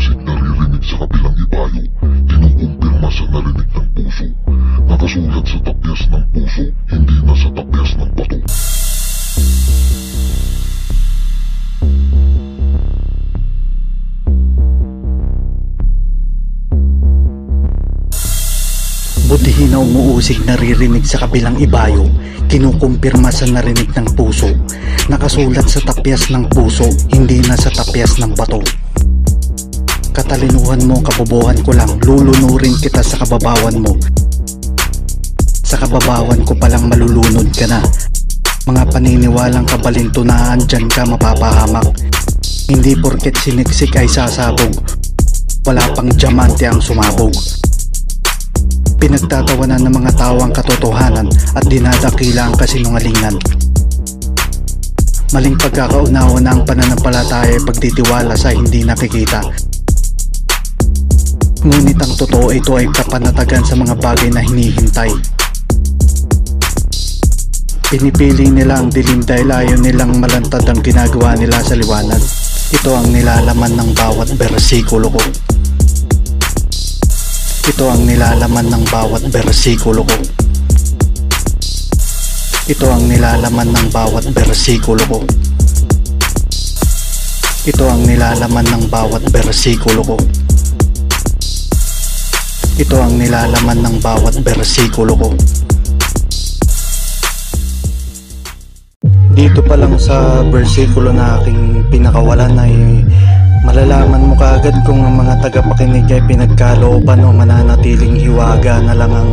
umuusig naririnig sa kabilang ibayo, kinukumpirma sa narinig ng puso. Nakasulat sa tapyas ng puso, hindi na sa tapyas ng bato. Butihin na umuusig naririnig sa kabilang ibayo, kinukumpirma sa narinig ng puso. Nakasulat sa tapyas ng puso, hindi na sa tapyas ng bato. Katalinuhan mo, kabobohan ko lang, lulunurin kita sa kababawan mo. Sa kababawan ko palang malulunod ka na. Mga paniniwalang kabalintunaan dyan ka mapapahamak. Hindi porket siniksik ay sasabog. Wala pang diamante ang sumabog. Pinagtatawanan ng mga tao ang katotohanan at dinadakila ang kasinungalingan. Maling pagkakaunawa na ang pananampalataya ay pagtitiwala sa hindi nakikita. Ngunit ang totoo ito ay kapanatagan sa mga bagay na hinihintay. Pinipili nila ang dilim dahil ayaw nilang malantad ang ginagawa nila sa liwanag. Ito ang nilalaman ng bawat bersikulo ko. Ito ang nilalaman ng bawat bersikulo ko. Ito ang nilalaman ng bawat bersikulo ko. Ito ang nilalaman ng bawat bersikulo ko. Ito ang nilalaman ng bawat bersikulo ko. Dito pa lang sa bersikulo na aking pinakawalan ay malalaman mo kaagad kung ang mga tagapakinig ay pinagkalooban o mananatiling hiwaga na lang ang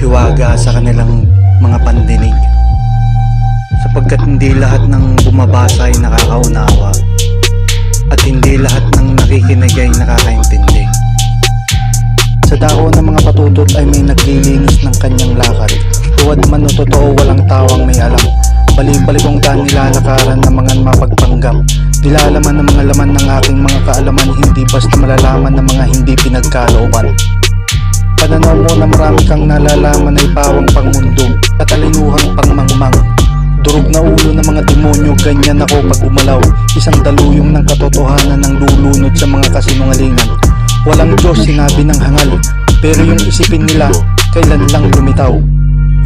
hiwaga sa kanilang mga pandinig. Sapagkat hindi lahat ng bumabasa ay nakakaunawa at hindi lahat ng nakikinig ay nakakaintindi. Sa dako ng mga patutot ay may naglilinis ng kanyang lakad. Huwad man o totoo walang tawang may alam. Bali-balikong daan nilalakaran ng mga mapagpanggap. Nilalaman ng mga laman ng aking mga kaalaman hindi basta malalaman ng mga hindi pinagkalooban. Pananaw mo na marami kang nalalaman ay pawang pangmundo, katalinuhang pangmangmang. Durog na ulo ng mga demonyo, ganyan ako pag umalaw. Isang daluyong ng katotohanan ng lulunod sa mga kasinungalingan. Walang Diyos sinabi ng hangal, pero yung isipin nila, kailan lang lumitaw.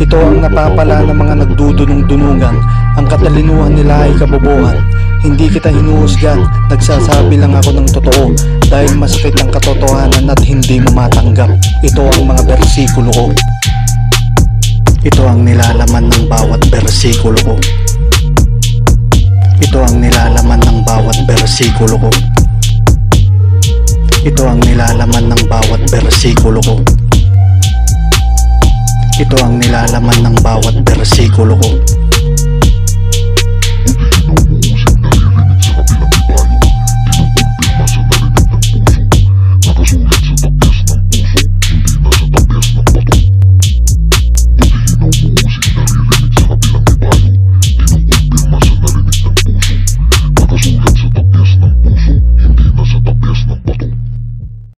Ito ang napapala ng mga nagdudunong-dunungan. Ang katalinuhan nila ay kabobohan. Hindi kita hinuhusgan, nagsasabi lang ako ng totoo dahil masakit ang katotohanan at hindi mo matanggap. Ito ang mga bersikulo ko. Ito ang nilalaman ng bawat bersikulo ko. Ito ang nilalaman ng bawat bersikulo ko. Ito ang nilalaman ng bawat bersikulo ko. Ito ang nilalaman ng bawat bersikulo ko.